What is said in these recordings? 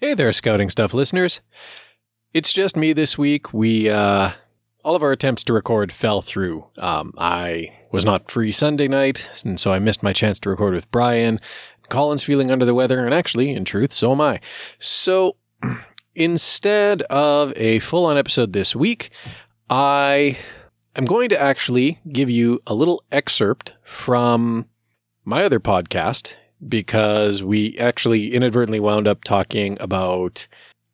Hey there, Scouting Stuff listeners. It's just me this week. We, uh, all of our attempts to record fell through. Um, I was not free Sunday night, and so I missed my chance to record with Brian. Colin's feeling under the weather, and actually, in truth, so am I. So, instead of a full on episode this week, I am going to actually give you a little excerpt from my other podcast because we actually inadvertently wound up talking about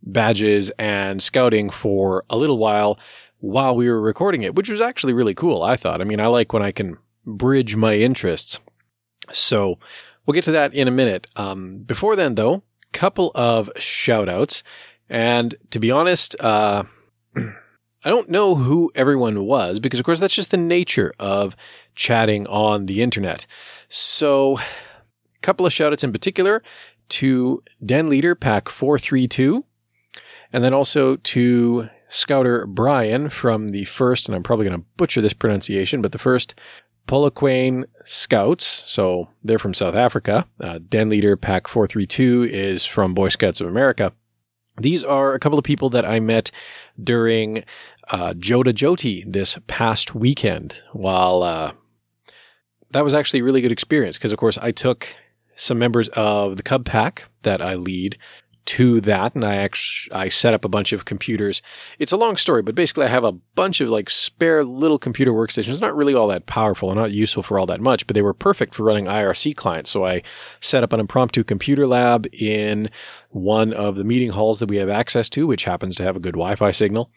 badges and scouting for a little while while we were recording it, which was actually really cool, I thought. I mean, I like when I can bridge my interests. So we'll get to that in a minute. Um, before then, though, couple of shout outs. And to be honest, uh, I don't know who everyone was because, of course, that's just the nature of chatting on the internet. So couple of shoutouts in particular to Den Leader Pack 432, and then also to Scouter Brian from the first, and I'm probably going to butcher this pronunciation, but the first Polokwane Scouts. So they're from South Africa. Uh, Den Leader Pack 432 is from Boy Scouts of America. These are a couple of people that I met during uh, Jota Joti this past weekend while uh, that was actually a really good experience because, of course, I took some members of the Cub Pack that I lead to that and I actually I set up a bunch of computers. It's a long story, but basically I have a bunch of like spare little computer workstations, not really all that powerful and not useful for all that much, but they were perfect for running IRC clients. So I set up an impromptu computer lab in one of the meeting halls that we have access to, which happens to have a good Wi-Fi signal.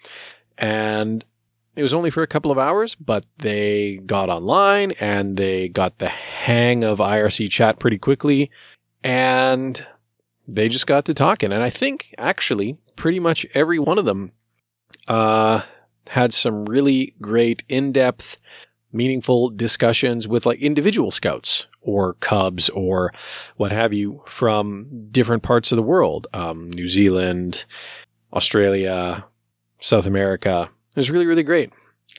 And it was only for a couple of hours, but they got online and they got the hang of IRC chat pretty quickly and they just got to talking. And I think actually pretty much every one of them, uh, had some really great in-depth, meaningful discussions with like individual scouts or cubs or what have you from different parts of the world. Um, New Zealand, Australia, South America, it was really, really great.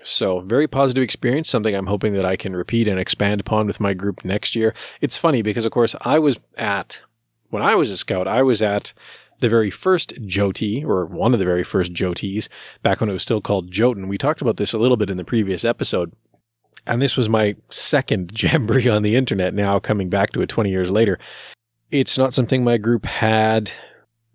So, very positive experience, something I'm hoping that I can repeat and expand upon with my group next year. It's funny because, of course, I was at, when I was a scout, I was at the very first Joti, or one of the very first Jotis, back when it was still called Jotun. We talked about this a little bit in the previous episode. And this was my second jamboree on the internet now, coming back to it 20 years later. It's not something my group had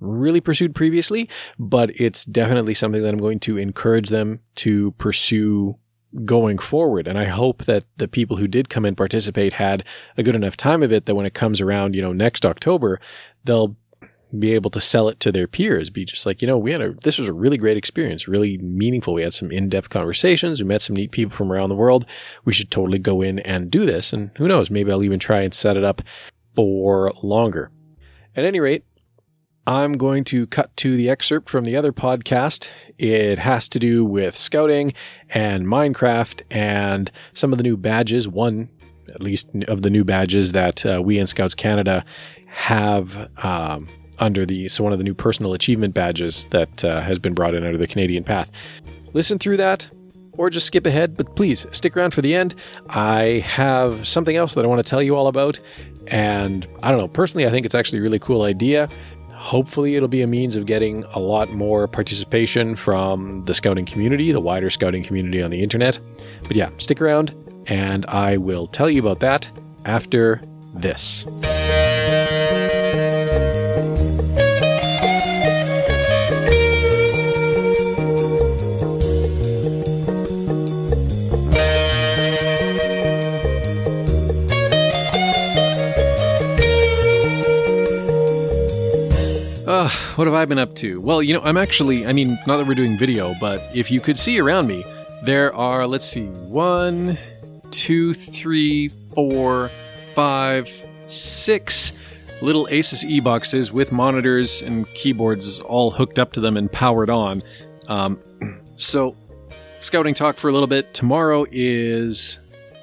really pursued previously, but it's definitely something that I'm going to encourage them to pursue going forward. And I hope that the people who did come and participate had a good enough time of it that when it comes around, you know, next October, they'll be able to sell it to their peers. Be just like, you know, we had a, this was a really great experience, really meaningful. We had some in-depth conversations. We met some neat people from around the world. We should totally go in and do this. And who knows, maybe I'll even try and set it up for longer. At any rate, I'm going to cut to the excerpt from the other podcast. It has to do with scouting and Minecraft and some of the new badges. One, at least, of the new badges that uh, we in Scouts Canada have um, under the so one of the new personal achievement badges that uh, has been brought in under the Canadian Path. Listen through that. Or just skip ahead, but please stick around for the end. I have something else that I want to tell you all about. And I don't know, personally, I think it's actually a really cool idea. Hopefully, it'll be a means of getting a lot more participation from the scouting community, the wider scouting community on the internet. But yeah, stick around and I will tell you about that after this. Uh, what have I been up to? Well, you know, I'm actually, I mean, not that we're doing video, but if you could see around me, there are, let's see, one, two, three, four, five, six little Asus E boxes with monitors and keyboards all hooked up to them and powered on. Um, so, scouting talk for a little bit. Tomorrow is,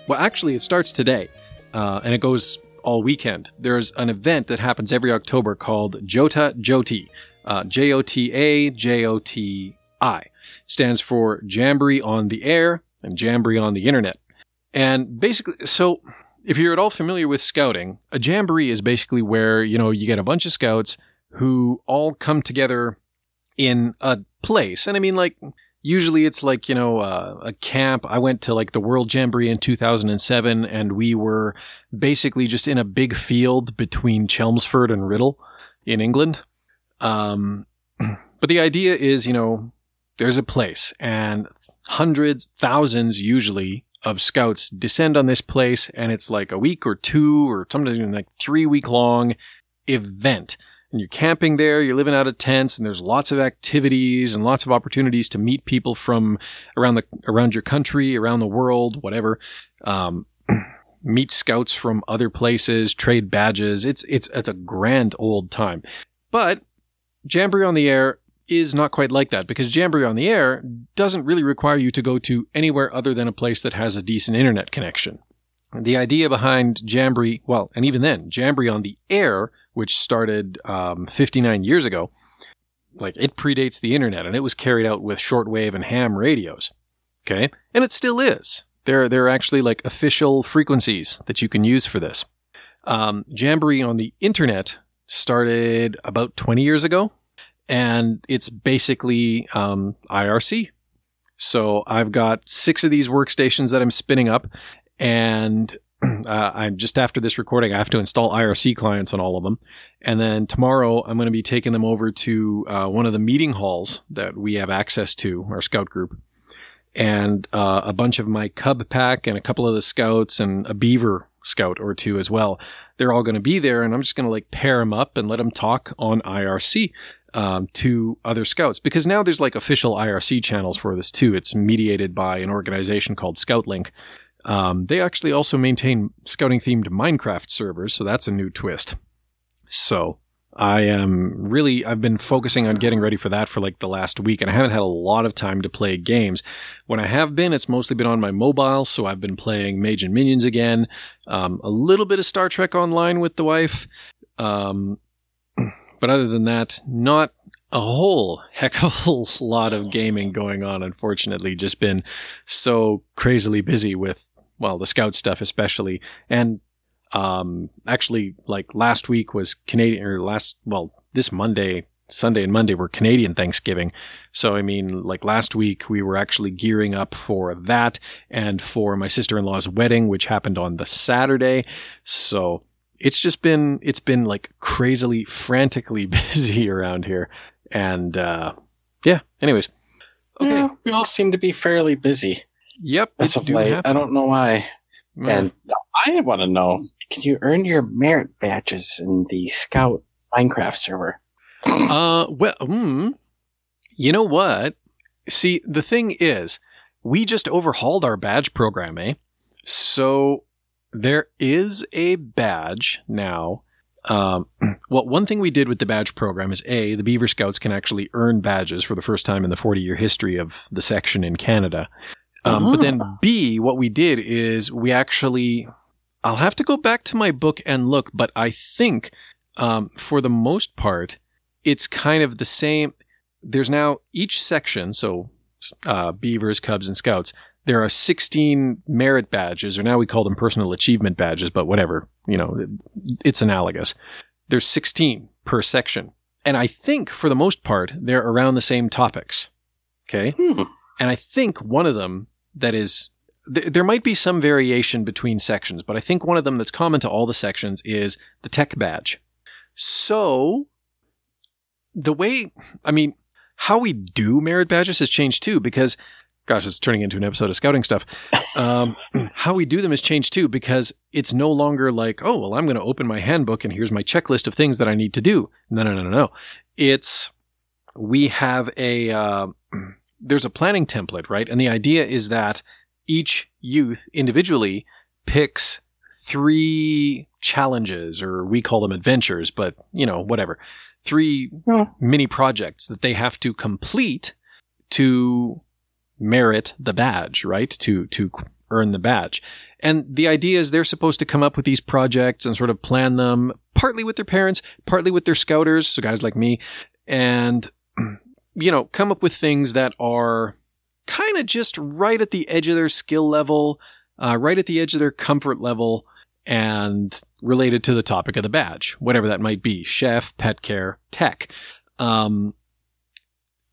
well, actually, it starts today, uh, and it goes all weekend. There's an event that happens every October called Jota Joti, uh, J O T A J O T I. Stands for Jamboree on the Air and Jamboree on the Internet. And basically, so if you're at all familiar with scouting, a jamboree is basically where, you know, you get a bunch of scouts who all come together in a place. And I mean, like, usually it's like, you know, uh, a camp. I went to like the World Jamboree in 2007 and we were basically just in a big field between Chelmsford and Writtle in England. Um, but the idea is, you know, there's a place and hundreds, thousands usually of scouts descend on this place and it's like a week or two or sometimes even like three week long event. And you're camping there, you're living out of tents and there's lots of activities and lots of opportunities to meet people from around the, around your country, around the world, whatever. Um, meet scouts from other places, trade badges. It's, it's, it's a grand old time. But Jamboree on the Air is not quite like that because Jamboree on the Air doesn't really require you to go to anywhere other than a place that has a decent internet connection. The idea behind Jamboree, well, and even then, Jamboree on the Air, which started um, 59 years ago, like it predates the internet and it was carried out with shortwave and ham radios. Okay. And it still is. There, there are actually like official frequencies that you can use for this. Um, Jamboree on the internet started about 20 years ago and it's basically um, IRC. So I've got six of these workstations that I'm spinning up, and uh, I'm just after this recording, I have to install IRC clients on all of them. And then tomorrow, I'm going to be taking them over to uh, one of the meeting halls that we have access to, our scout group. And uh, a bunch of my Cub pack and a couple of the scouts and a Beaver scout or two as well. They're all going to be there, and I'm just going to like pair them up and let them talk on IRC um, to other scouts because now there's like official IRC channels for this too. It's mediated by an organization called ScoutLink. Um, they actually also maintain scouting themed Minecraft servers, so that's a new twist. So I am really, I've been focusing on getting ready for that for like the last week, and I haven't had a lot of time to play games. When I have been, it's mostly been on my mobile, so I've been playing Mage and Minions again, um, a little bit of Star Trek Online with the wife. Um, but other than that, not a whole heck of a lot of gaming going on, unfortunately. Just been so crazily busy with, well, the scout stuff especially. And, um, actually, like last week was Canadian, or last, well, this Monday, Sunday and Monday were Canadian Thanksgiving. So, I mean, like last week, we were actually gearing up for that and for my sister in law's wedding, which happened on the Saturday. So, it's just been it's been like crazily frantically busy around here and uh yeah anyways. Okay. Yeah, we all seem to be fairly busy yep as of late. happen. i don't know why. And i want to know can you earn your merit badges in the scout minecraft server? Uh well mm, you know what? See the thing is we just overhauled our badge program eh? So there is a badge now. Um, well, one thing we did with the badge program is A, the Beaver Scouts can actually earn badges for the first time in the 40 year history of the section in Canada. Um. But then. B, what we did is we actually, I'll have to go back to my book and look, but I think um, for the most part, it's kind of the same. There's now each section, so uh, Beavers, Cubs, and Scouts there are 16 merit badges, or now we call them personal achievement badges, but whatever, you know, it's analogous. There's 16 per section. And I think for the most part, they're around the same topics. Okay. Hmm. And I think one of them that is, th- there might be some variation between sections, but I think one of them that's common to all the sections is the tech badge. So the way, I mean, how we do merit badges has changed too, because gosh, it's turning into an episode of scouting stuff. Um, how we do them has changed too because it's no longer like, oh, well, I'm going to open my handbook and here's my checklist of things that I need to do. No, no, no, no, no. It's we have a uh, there's a planning template, right? And the idea is that each youth individually picks three challenges, or we call them adventures, but you know, whatever. Three yeah. mini projects that they have to complete to merit the badge, right? To, to earn the badge. And the idea is they're supposed to come up with these projects and sort of plan them partly with their parents, partly with their scouters. So guys like me and, you know, come up with things that are kind of just right at the edge of their skill level, uh, right at the edge of their comfort level and related to the topic of the badge, whatever that might be chef, pet care, tech. Um,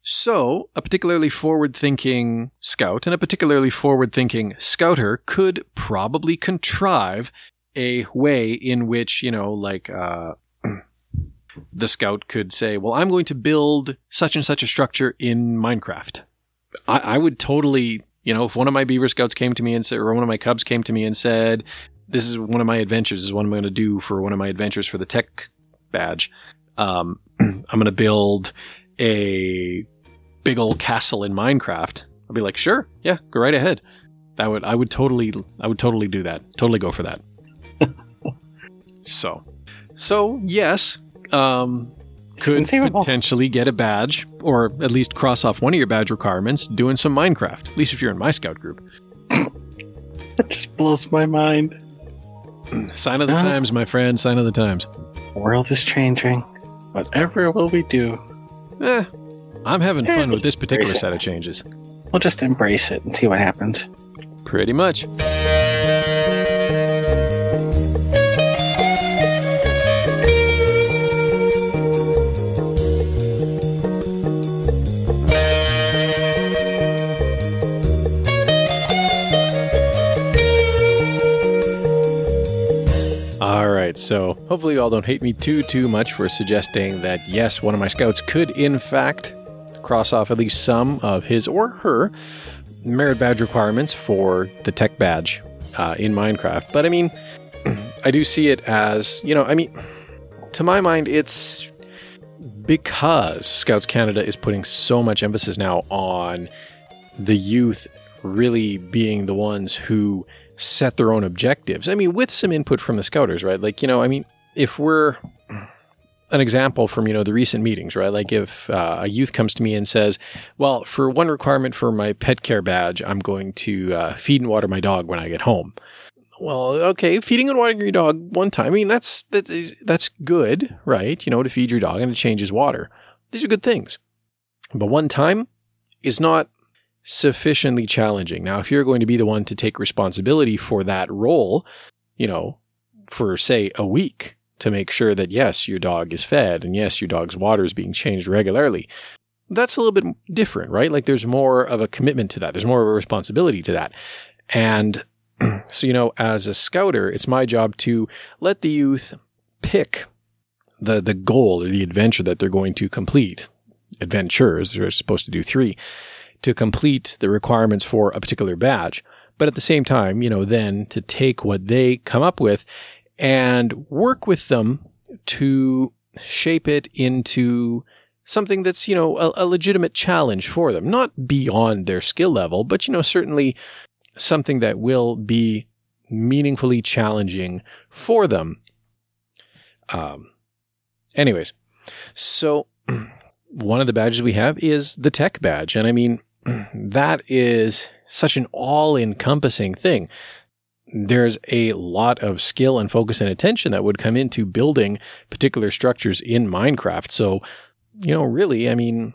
so, a particularly forward thinking scout and a particularly forward thinking scouter could probably contrive a way in which, you know, like, uh, the scout could say, well, I'm going to build such and such a structure in Minecraft. I, I would totally, you know, if one of my beaver scouts came to me and said, or one of my cubs came to me and said, this is one of my adventures, this is what I'm going to do for one of my adventures for the tech badge. Um, I'm going to build a big old castle in Minecraft. I'd be like, sure, yeah, go right ahead. That would, I would totally, I would totally do that. Totally go for that. so, so yes, um, could potentially get a badge, or at least cross off one of your badge requirements doing some Minecraft. At least if you're in my scout group. it just blows my mind. Sign of the times, my friend. Sign of the times. The world is changing. Whatever will we do? Eh, I'm having fun with this particular set of changes. We'll just embrace it and see what happens. Pretty much. right, so hopefully you all don't hate me too too much for suggesting that yes, one of my scouts could in fact cross off at least some of his or her merit badge requirements for the tech badge uh, in Minecraft. But I mean, I do see it as you know, I mean, to my mind, it's because Scouts Canada is putting so much emphasis now on the youth really being the ones who set their own objectives. I mean, with some input from the scouters, right? Like, you know, I mean, if we're an example from, you know, the recent meetings, right? Like if uh, a youth comes to me and says, well, for one requirement for my pet care badge, I'm going to uh, feed and water my dog when I get home. Well, okay, feeding and watering your dog one time. I mean, that's, that's, that's good, right? You know, to feed your dog and to change his water. These are good things. But one time is not sufficiently challenging. Now, if you're going to be the one to take responsibility for that role, you know, for say a week to make sure that yes, your dog is fed and yes, your dog's water is being changed regularly, that's a little bit different, right? Like there's more of a commitment to that. There's more of a responsibility to that. And so, you know, as a scouter, it's my job to let the youth pick the, the goal or the adventure that they're going to complete. Adventures, they're supposed to do three to complete the requirements for a particular badge. But at the same time, you know, then to take what they come up with and work with them to shape it into something that's, you know, a, a, legitimate challenge for them, not beyond their skill level, but, you know, certainly something that will be meaningfully challenging for them. Um, anyways, so one of the badges we have is the tech badge. And I mean, that is such an all encompassing thing. There's a lot of skill and focus and attention that would come into building particular structures in Minecraft. So, you know, really, I mean,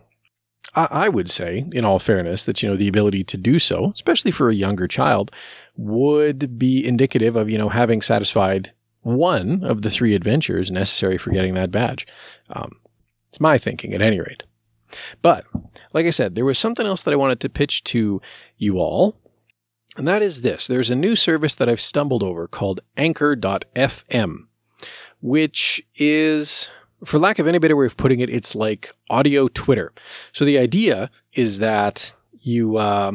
I, I would say, in all fairness, that, you know, the ability to do so, especially for a younger child, would be indicative of, you know, having satisfied one of the three adventures necessary for getting that badge. Um, it's my thinking, at any rate. But, like I said, there was something else that I wanted to pitch to you all. And that is this. There's a new service that I've stumbled over called Anchor.fm, which is, for lack of any better way of putting it, it's like audio Twitter. So the idea is that you, uh,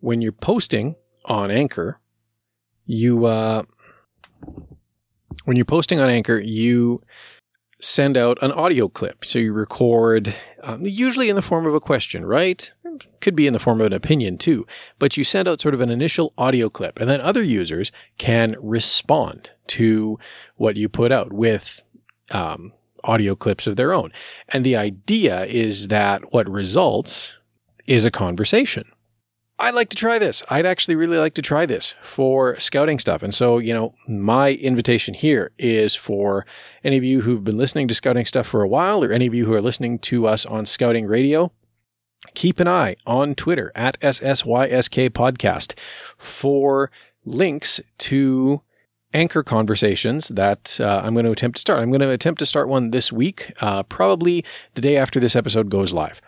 when you're posting on Anchor, you, uh, when you're posting on Anchor, you send out an audio clip. So you record, um, usually in the form of a question, right? Could be in the form of an opinion too, but you send out sort of an initial audio clip and then other users can respond to what you put out with, um, audio clips of their own. And the idea is that what results is a conversation. I'd like to try this. I'd actually really like to try this for scouting stuff. And so, you know, my invitation here is for any of you who've been listening to scouting stuff for a while, or any of you who are listening to us on scouting radio, keep an eye on Twitter at SSYSK podcast for links to anchor conversations that uh, I'm going to attempt to start. I'm going to attempt to start one this week, uh, probably the day after this episode goes live.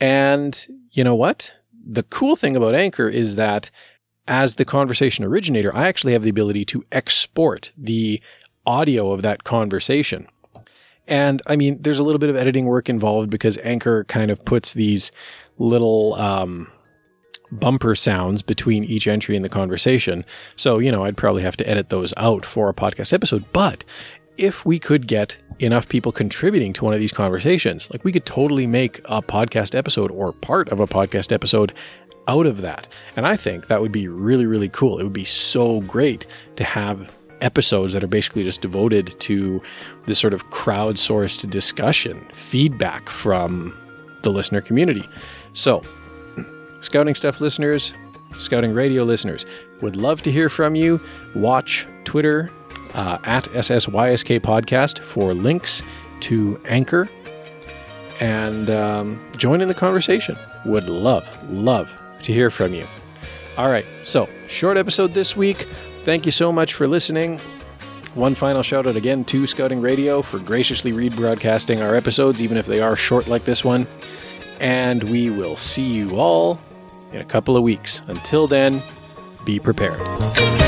And you know what? The cool thing about Anchor is that as the conversation originator, I actually have the ability to export the audio of that conversation. And I mean, there's a little bit of editing work involved because Anchor kind of puts these little um, bumper sounds between each entry in the conversation. So, you know, I'd probably have to edit those out for a podcast episode. But if we could get enough people contributing to one of these conversations, like we could totally make a podcast episode or part of a podcast episode out of that. And I think that would be really, really cool. It would be so great to have episodes that are basically just devoted to this sort of crowdsourced discussion, feedback from the listener community. So, Scouting Stuff listeners, Scouting Radio listeners, would love to hear from you. Watch Twitter uh, at SSYSK Podcast for links to Anchor and um, join in the conversation. Would love, love to hear from you. All right, so short episode this week. Thank you so much for listening. One final shout out again to Scouting Radio for graciously rebroadcasting our episodes, even if they are short like this one. And we will see you all in a couple of weeks. Until then, be prepared.